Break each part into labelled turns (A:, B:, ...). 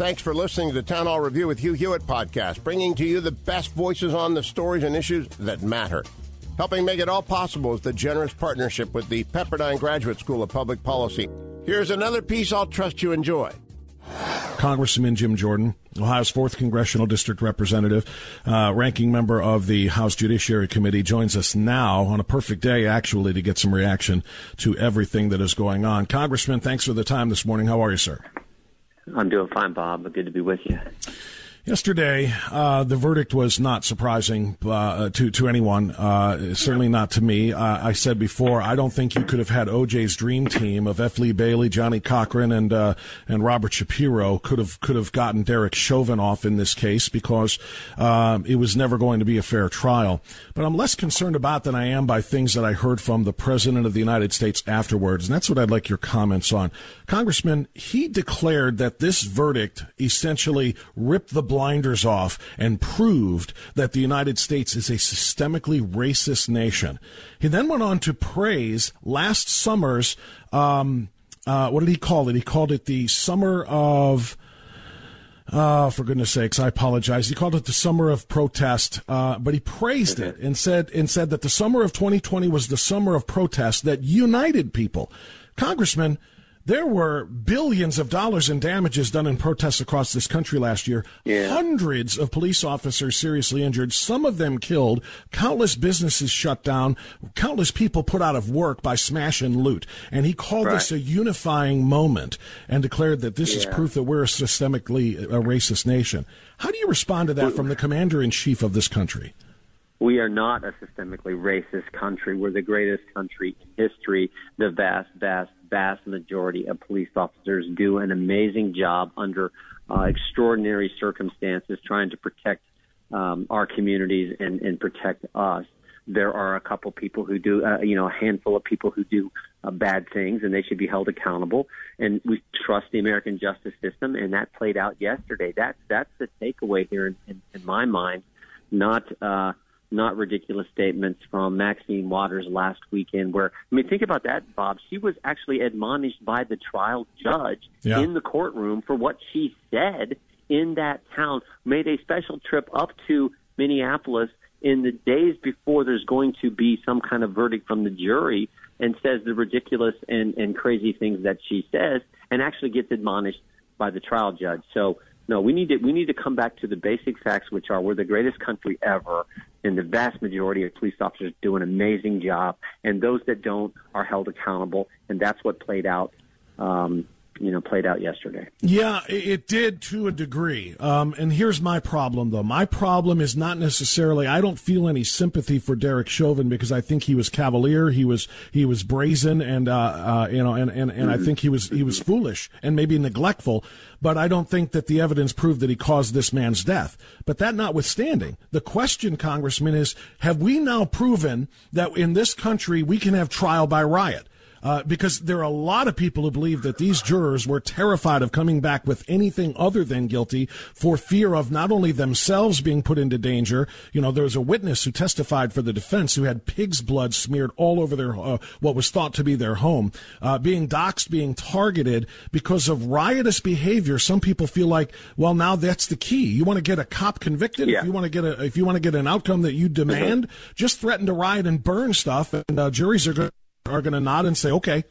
A: Thanks for listening to the Town Hall Review with Hugh Hewitt podcast, bringing to you the best voices on the stories and issues that matter. Helping make it all possible is the generous partnership with the Pepperdine Graduate School of Public Policy. Here's another piece I'll trust you enjoy.
B: Congressman Jim Jordan, Ohio's 4th Congressional District Representative, uh, ranking member of the House Judiciary Committee, joins us now on a perfect day, actually, to get some reaction to everything that is going on. Congressman, thanks for the time this morning. How are you, sir?
C: I'm doing fine, Bob. Good to be with you.
B: Yesterday, uh, the verdict was not surprising uh, to to anyone. Uh, certainly not to me. Uh, I said before, I don't think you could have had OJ's dream team of F. Lee Bailey, Johnnie Cochran, and uh, and Robert Shapiro could have could have gotten Derek Chauvin off in this case because um, it was never going to be a fair trial. But I'm less concerned about than I am by things that I heard from the president of the United States afterwards, and that's what I'd like your comments on, Congressman. He declared that this verdict essentially ripped the blinders off and proved that the United States is a systemically racist nation. He then went on to praise last summer's, um, uh, what did he call it? He called it the summer of, uh, for goodness sakes, I apologize. He called it the summer of protest, uh, but he praised it and said and said that the summer of 2020 was the summer of protest that united people. Congressman, there were billions of dollars in damages done in protests across this country last year.
C: Yeah.
B: Hundreds of police officers seriously injured, some of them killed, countless businesses shut down, countless people put out of work by smash and loot. And he called
C: Right.
B: this a unifying moment and declared that this is proof that we're a systemically a racist nation. How do you respond to that from the commander in chief of this country?
C: We are not a systemically racist country. We're the greatest country in history. The vast, vast, vast majority of police officers do an amazing job under uh, extraordinary circumstances trying to protect um, our communities and, and protect us. There are a couple people who do, uh, you know, a handful of people who do uh, bad things, and they should be held accountable. And we trust the American justice system, and that played out yesterday. That's that's the takeaway here in, in, in my mind, not uh, not ridiculous statements from Maxine Waters last weekend. Where I mean, think about that, Bob. She was actually admonished by the trial judge
B: Yeah.
C: in the courtroom for what she said in that town. Made a special trip up to Minneapolis in the days before there's going to be some kind of verdict from the jury and says the ridiculous and, and crazy things that she says and actually gets admonished by the trial judge. So no, we need to we need to come back to the basic facts, which are we're the greatest country ever, and the vast majority of police officers do an amazing job, and those that don't are held accountable, and that's what played out, um, you know, played out yesterday.
B: Yeah, it did to a degree. Um, and here's my problem, though. My problem is not necessarily. I don't feel any sympathy for Derek Chauvin because I think he was cavalier, he was he was brazen, and uh, uh, you know, and, and, and I think he was he was foolish and maybe neglectful. But I don't think that the evidence proved that he caused this man's death. But that notwithstanding, the question, Congressman, is: Have we now proven that in this country we can have trial by riot? Uh, because there are a lot of people who believe that these jurors were terrified of coming back with anything other than guilty for fear of not only themselves being put into danger. You know, there was a witness who testified for the defense who had pig's blood smeared all over their uh, what was thought to be their home, uh, being doxxed, being targeted because of riotous behavior. Some people feel like, well, now that's the key. You want to get a cop convicted.
C: Yeah.
B: If you want to get a, if you want to get an outcome that you demand, just threaten to riot and burn stuff, and uh, juries are going are going to nod and say, okay.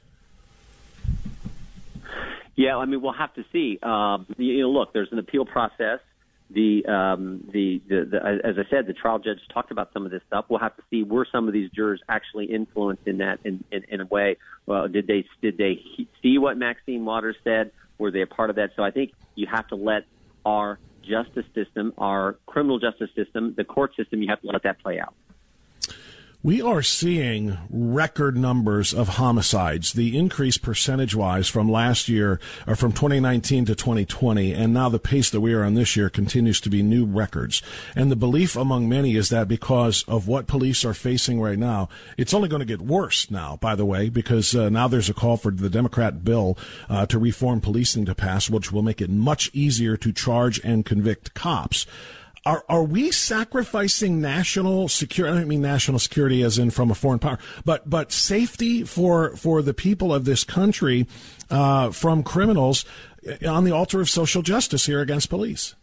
C: Yeah, I mean, we'll have to see. Um, you know, look, there's an appeal process. The, um, the, the, the, as I said, the trial judge talked about some of this stuff. We'll have to see were some of these jurors actually influenced in that in, in, in a way. Well, did they did they see what Maxine Waters said? Were they a part of that? So I think you have to let our justice system, our criminal justice system, the court system, you have to let that play out.
B: We are seeing record numbers of homicides, the increase percentage wise from last year or from 2019 to 2020. And now the pace that we are on this year continues to be new records. And the belief among many is that because of what police are facing right now, it's only going to get worse now, by the way, because uh, now there's a call for the Democrat bill uh, to reform policing to pass, which will make it much easier to charge and convict cops. Are are we sacrificing national security? I don't mean national security as in from a foreign power, but but safety for for the people of this country uh, from criminals on the altar of social justice here against police.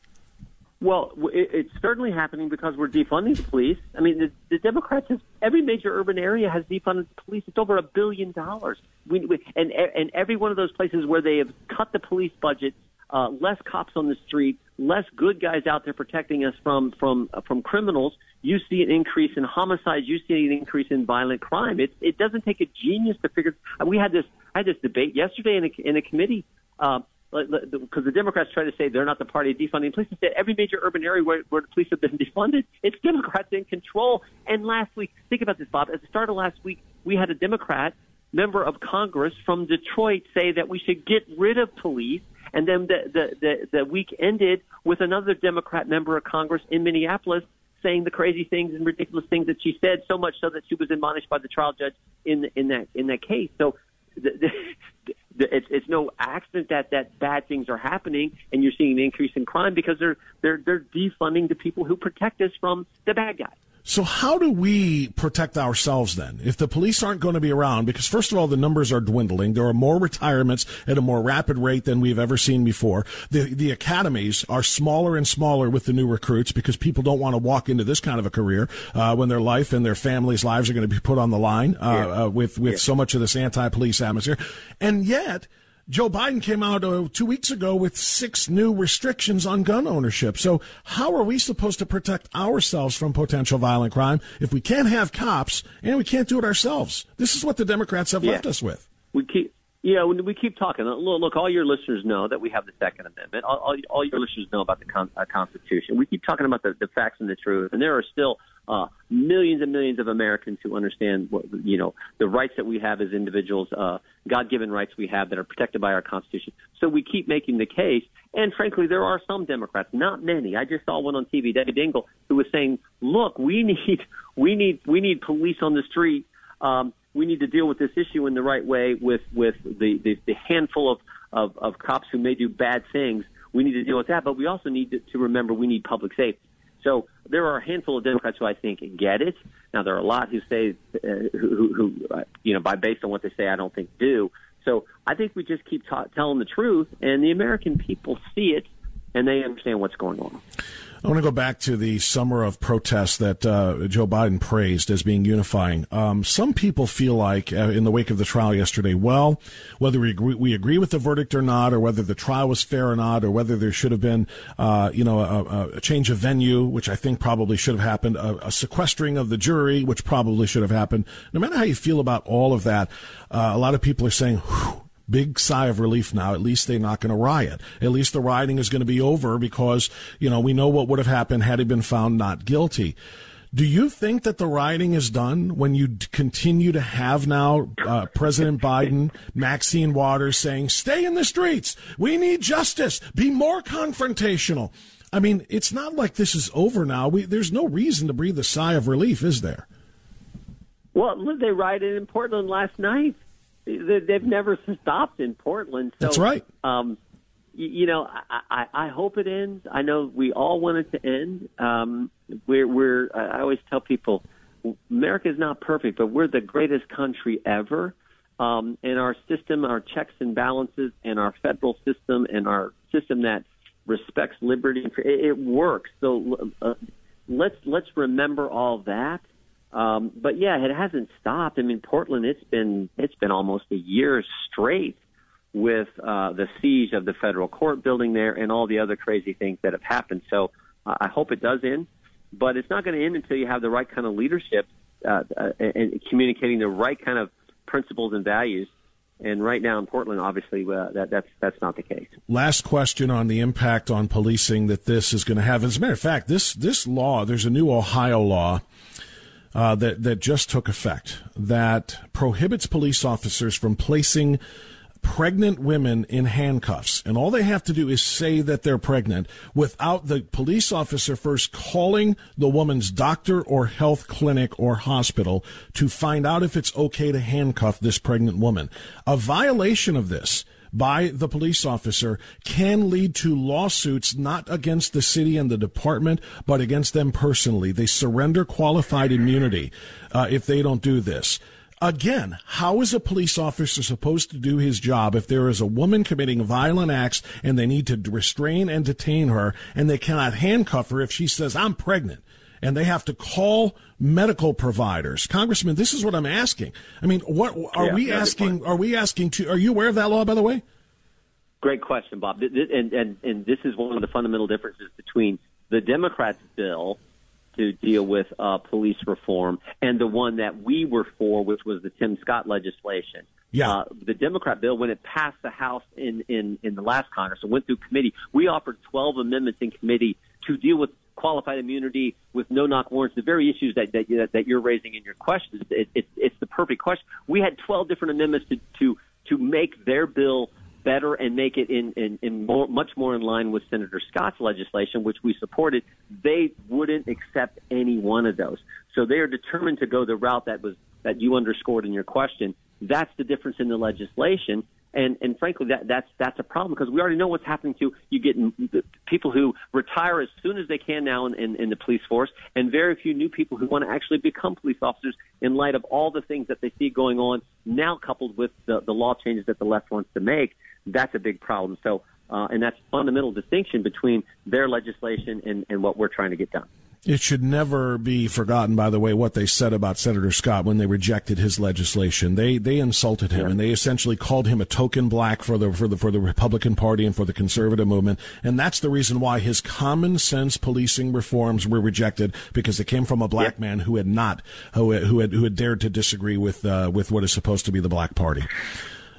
C: Well, it, it's certainly happening because we're defunding the police. I mean, the, the Democrats have every major urban area has defunded the police. It's over a billion dollars. We, we, and and every one of those places where they have cut the police budget, uh, less cops on the street, less good guys out there protecting us from from uh, from criminals. You see an increase in homicides. You see an increase in violent crime. It it doesn't take a genius to figure. We had this I had this debate yesterday in a in a committee. Uh, because the Democrats try to say they're not the party of defunding police. Instead, every major urban area where, where the police have been defunded, it's Democrats in control. And last week, think about this, Bob. At the start of last week, we had a Democrat member of Congress from Detroit say that we should get rid of police. And then the, the, the, the week ended with another Democrat member of Congress in Minneapolis saying the crazy things and ridiculous things that she said, so much so that she was admonished by the trial judge in in that in that case. So the, the, it's, it's no accident that that bad things are happening and you're seeing an increase in crime because they're they're they're defunding the people who protect us from the bad guys.
B: So how do we protect ourselves then? If the police aren't going to be around, because first of all, the numbers are dwindling. There are more retirements at a more rapid rate than we've ever seen before. The, the academies are smaller and smaller with the new recruits because people don't want to walk into this kind of a career, uh, when their life and their families' lives are going to be put on the line, uh, yeah. uh, with, with yeah. so much of this anti-police atmosphere. And yet, Joe Biden came out uh, two weeks ago with six new restrictions on gun ownership. So, how are we supposed to protect ourselves from potential violent crime if we can't have cops and we can't do it ourselves? This is what the Democrats have yeah. left us with.
C: We keep, yeah, we keep talking. Look, all your listeners know that we have the Second Amendment. All, all, all your listeners know about the con- uh, Constitution. We keep talking about the, the facts and the truth, and there are still uh, millions and millions of Americans who understand what you know the rights that we have as individuals, uh, God-given rights we have that are protected by our Constitution. So we keep making the case, and frankly, there are some Democrats, not many. I just saw one on TV, Debbie Dingell, who was saying, "Look, we need we need we need police on the street." Um, we need to deal with this issue in the right way with with the the, the handful of, of of cops who may do bad things. We need to deal with that, but we also need to, to remember we need public safety. So there are a handful of Democrats who I think get it. Now there are a lot who say, uh, who, who, uh, you know, by based on what they say, I don't think do. So I think we just keep ta- telling the truth, and the American people see it, and they understand what's going on.
B: I want to go back to the summer of protests that uh, Joe Biden praised as being unifying. Um, some people feel like, uh, in the wake of the trial yesterday, well, whether we agree, we agree with the verdict or not, or whether the trial was fair or not, or whether there should have been, uh, you know, a, a, change of venue, which I think probably should have happened, a, a, sequestering of the jury, which probably should have happened. No matter how you feel about all of that, uh, a lot of people are saying, big sigh of relief now. At least they're not going to riot. At least the rioting is going to be over because, you know, we know what would have happened had he been found not guilty. Do you think that the rioting is done when you continue to have now uh, President Biden, Maxine Waters saying, stay in the streets. We need justice. Be more confrontational. I mean, it's not like this is over now. We, there's no reason to breathe a sigh of relief, is there?
C: Well, they rioted in Portland last night they've never stopped in Portland.
B: So, That's right.
C: Um, you know, I, I, I hope it ends. I know we all want it to end. Um, we're, we're, I always tell people, America is not perfect, but we're the greatest country ever. Um, and our system, our checks and balances, and our federal system, and our system that respects liberty, it, it works. So uh, let's let's remember all that um, but yeah, it hasn't stopped. I mean, Portland, it's been it's been almost a year straight with uh, the siege of the federal court building there and all the other crazy things that have happened. So uh, I hope it does end, but it's not going to end until you have the right kind of leadership uh, uh, and communicating the right kind of principles and values. And right now in Portland, obviously, uh, that, that's that's not the case.
B: Last question on the impact on policing that this is going to have. As a matter of fact, this this law, there's a new Ohio law uh, that that just took effect that prohibits police officers from placing pregnant women in handcuffs. And all they have to do is say that they're pregnant without the police officer first calling the woman's doctor or health clinic or hospital to find out if it's okay to handcuff this pregnant woman. A violation of this by the police officer can lead to lawsuits not against the city and the department, but against them personally. They surrender qualified immunity uh, if they don't do this. Again, how is a police officer supposed to do his job if there is a woman committing violent acts and they need to restrain and detain her and they cannot handcuff her if she says, I'm pregnant? And they have to call medical providers. Congressman, this is what I'm asking. I mean, what are
C: Yeah,
B: we asking? Are we asking to, are you aware of that law, by the way?
C: Great question, Bob. And, and, and this is one of the fundamental differences between the Democrats' bill to deal with uh, police reform and the one that we were for, which was the Tim Scott legislation.
B: Yeah.
C: Uh, the Democrat bill, when it passed the House in, in, in the last Congress and went through committee, we offered 12 amendments in committee to deal with qualified immunity with no knock warrants, the very issues that, that, that you're raising in your questions. It, it, it's the perfect question. We had 12 different amendments to, to, to make their bill better and make it in, in, in more, much more in line with Senator Scott's legislation, which we supported, they wouldn't accept any one of those. So they are determined to go the route that was that you underscored in your question. That's the difference in the legislation. And, and frankly, that, that's, that's a problem because we already know what's happening to you get m- the people who retire as soon as they can now in, in, in the police force and very few new people who want to actually become police officers in light of all the things that they see going on now coupled with the, the law changes that the left wants to make. That's a big problem. So, uh, and that's fundamental distinction between their legislation and, and what we're trying to get done.
B: It should never be forgotten, by the way, what they said about Senator Scott when they rejected his legislation. They they insulted him and they essentially called him a token black for the for the for the Republican Party and for the conservative movement. And that's the reason why his common sense policing reforms were rejected because they came from a black man who had not who had, who had who had dared to disagree with uh, with what is supposed to be the black party.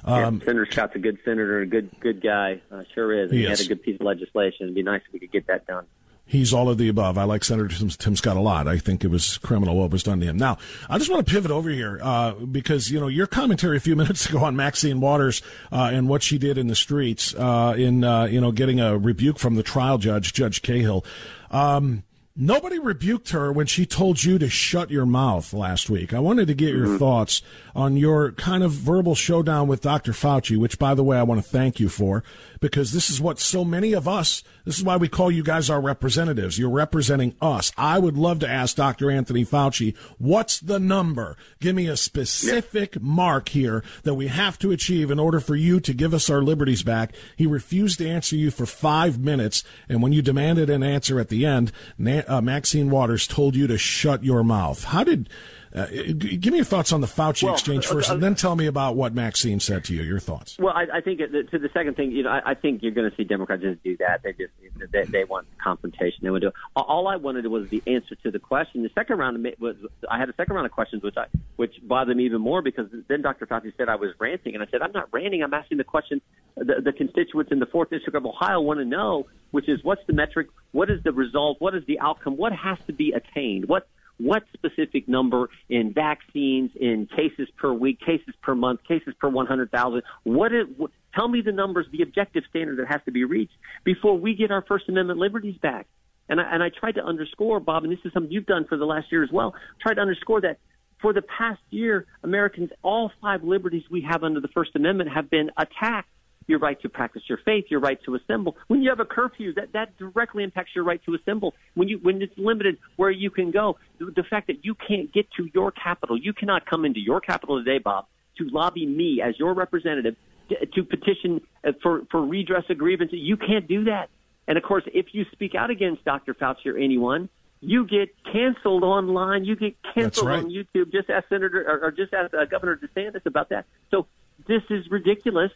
C: yeah, Senator Scott's a good senator, a good good guy, uh, sure is.
B: He
C: He had a good piece of legislation. It'd be nice if we could get that done.
B: He's all of the above. I like Senator Tim, Scott a lot. I think it was criminal what was done to him. Now, I just want to pivot over here uh, because you know your commentary a few minutes ago on Maxine Waters uh, and what she did in the streets uh, in uh, you know getting a rebuke from the trial judge, Judge Cahill. Um, Nobody rebuked her when she told you to shut your mouth last week. I wanted to get your mm-hmm. thoughts on your kind of verbal showdown with Dr. Fauci, which, by the way, I want to thank you for because this is what so many of us, this is why we call you guys our representatives. You're representing us. I would love to ask Dr. Anthony Fauci, what's the number? Give me a specific mark here that we have to achieve in order for you to give us our liberties back. He refused to answer you for five minutes, and when you demanded an answer at the end, Na- uh, Maxine Waters told you to shut your mouth. How did? Uh, give me your thoughts on the Fauci
C: Well,
B: exchange
C: uh,
B: first,
C: uh,
B: and then tell me about what Maxine said to you. Your thoughts.
C: Well, I, I think to the second thing, you know, I, I think you're going to see Democrats just do that. They just they, they want confrontation. They would do. All I wanted was the answer to the question. The second round was I had a second round of questions, which I which bothered me even more because then Dr. Fauci said I was ranting, and I said I'm not ranting. I'm asking the question the, the constituents in the fourth district of Ohio want to know, which is what's the metric, what is the result, what is the outcome, what has to be attained, what what specific number in vaccines, in cases per week, cases per month, cases per 100,000? What is, what, tell me the numbers, the objective standard that has to be reached before we get our First Amendment liberties back. And I, and I tried to underscore, Bob, and this is something you've done for the last year as well, tried to underscore that for the past year, Americans, all five liberties we have under the First Amendment have been attacked your right to practice your faith, your right to assemble. When you have a curfew, that, that directly impacts your right to assemble. When you when it's limited where you can go, the, the fact that you can't get to your capital, you cannot come into your capital today, Bob, to lobby me as your representative to, to petition uh, for for redress of grievances. You can't do that. And of course, if you speak out against Dr. Fauci or anyone, you get canceled online. You get canceled
B: right.
C: on YouTube. Just ask Senator or, or just ask uh, Governor DeSantis about that. So this is ridiculous.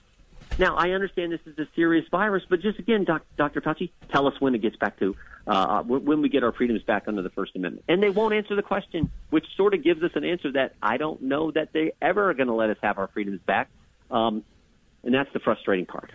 C: Now, I understand this is a serious virus, but just again, doc, Dr. Fauci, tell us when it gets back to, uh, when when we get our freedoms back under the First Amendment. And they won't answer the question, which sort of gives us an answer that I don't know that they ever are going to let us have our freedoms back. Um, and that's the frustrating part.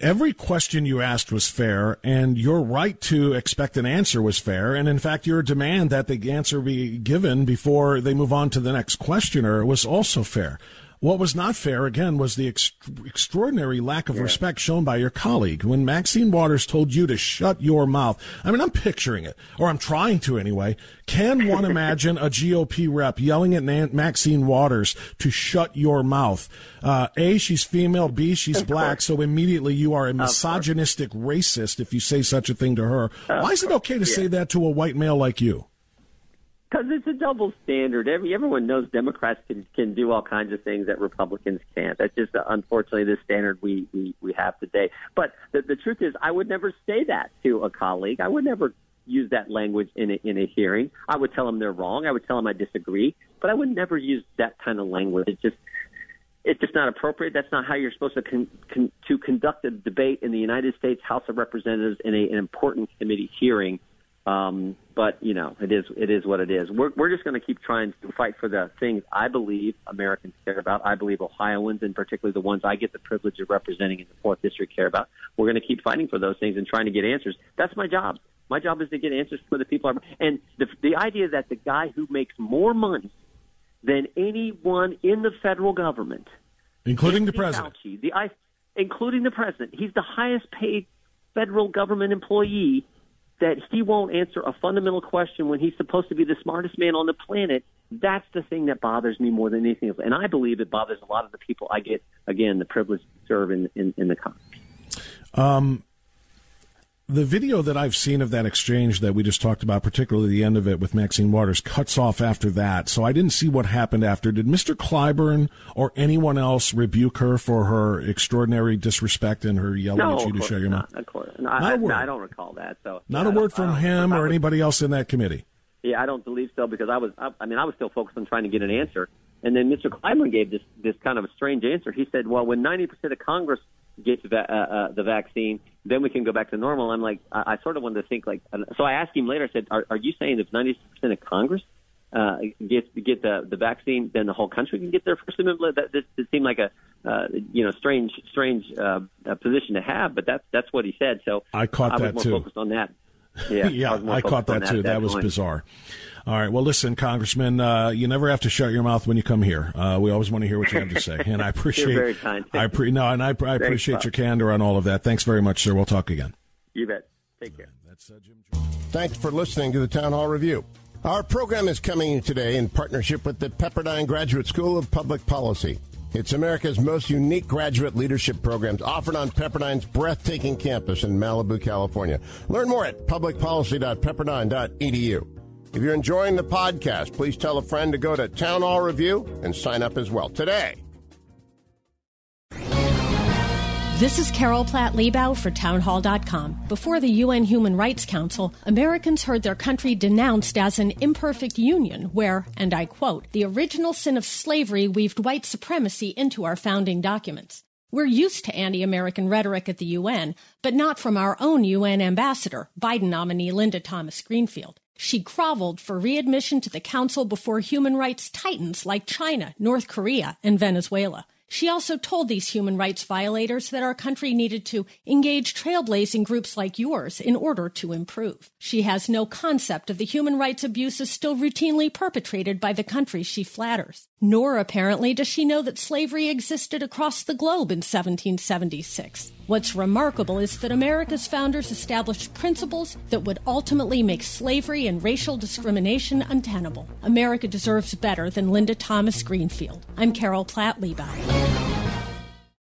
B: Every question you asked was fair, and your right to expect an answer was fair. And in fact, your demand that the answer be given before they move on to the next questioner was also fair. What was not fair, again, was the ex- extraordinary lack of respect shown by your colleague. When Maxine Waters told you to shut your mouth, I mean, I'm picturing it, or I'm trying to anyway. Can one imagine a GOP rep yelling at Nan- Maxine Waters to shut your mouth? Uh, a, she's female. B, she's black. So immediately you are a misogynistic racist if you say such a thing to her. Why is it okay to say that to a white male like you?
C: Because it's a double standard. Every, everyone knows Democrats can, can do all kinds of things that Republicans can't. That's just, uh, unfortunately, the standard we, we, we have today. But the, the truth is, I would never say that to a colleague. I would never use that language in a, in a hearing. I would tell them they're wrong. I would tell them I disagree. But I would never use that kind of language. It's just it's just not appropriate. That's not how you're supposed to con, con, to conduct a debate in the United States House of Representatives in a, an important committee hearing. Um, but you know, it is it is what it is. We're we're just going to keep trying to fight for the things I believe Americans care about. I believe Ohioans, and particularly the ones I get the privilege of representing in the fourth district, care about. We're going to keep fighting for those things and trying to get answers. That's my job. My job is to get answers for the people. And the the idea that the guy who makes more money than anyone in the federal government,
B: including the president,
C: Fauci, the including the president, he's the highest paid federal government employee that he won't answer a fundamental question when he's supposed to be the smartest man on the planet. That's the thing that bothers me more than anything else. And I believe it bothers a lot of the people I get, again, the privilege to serve in, in, in the Congress.
B: Um, the video that I've seen of that exchange that we just talked about, particularly the end of it with Maxine Waters, cuts off after that. So I didn't see what happened after. Did Mr. Clyburn or anyone else rebuke her for her extraordinary disrespect and her yelling
C: no,
B: at you to shut your mouth?
C: Of course, no, not I. No, I don't recall that. So
B: not yeah, a word from him or anybody else in that committee.
C: Yeah, I don't believe so because I was. I, I mean, I was still focused on trying to get an answer, and then Mr. Clyburn gave this this kind of a strange answer. He said, "Well, when ninety percent of Congress gets va- uh, uh, the vaccine, then we can go back to normal. I'm like, I, I sort of wanted to think like, so I asked him later. I said, are, are you saying if 90 percent of Congress uh, get get the the vaccine, then the whole country can get their first amendment? That this, this seemed like a uh, you know strange strange uh, position to have, but that's that's what he said. So
B: I caught
C: I
B: that
C: was
B: too.
C: Focused on that. Yeah,
B: yeah, I, I caught that, that too. That, that was point. bizarre. All right. Well, listen, Congressman, uh, you never have to shut your mouth when you come here. Uh, we always want to hear what you have to say, and I appreciate.
C: You're very kind.
B: I pre- no, and I, I appreciate Thanks, your candor on all of that. Thanks very much, sir. We'll talk again.
C: You bet. Take care.
A: That's uh, Jim. Thanks for listening to the Town Hall Review. Our program is coming today in partnership with the Pepperdine Graduate School of Public Policy. It's America's most unique graduate leadership programs offered on Pepperdine's breathtaking campus in Malibu, California. Learn more at publicpolicy.pepperdine.edu. If you're enjoying the podcast, please tell a friend to go to Town Hall Review and sign up as well today.
D: This is Carol Platt Liebau for Townhall.com. Before the UN Human Rights Council, Americans heard their country denounced as an imperfect union where, and I quote, the original sin of slavery weaved white supremacy into our founding documents. We're used to anti American rhetoric at the UN, but not from our own UN ambassador, Biden nominee Linda Thomas Greenfield. She groveled for readmission to the Council before human rights titans like China, North Korea, and Venezuela. She also told these human rights violators that our country needed to engage trailblazing groups like yours in order to improve. She has no concept of the human rights abuses still routinely perpetrated by the countries she flatters. Nor apparently does she know that slavery existed across the globe in 1776. What's remarkable is that America's founders established principles that would ultimately make slavery and racial discrimination untenable. America deserves better than Linda Thomas Greenfield. I'm Carol Platt Liebau.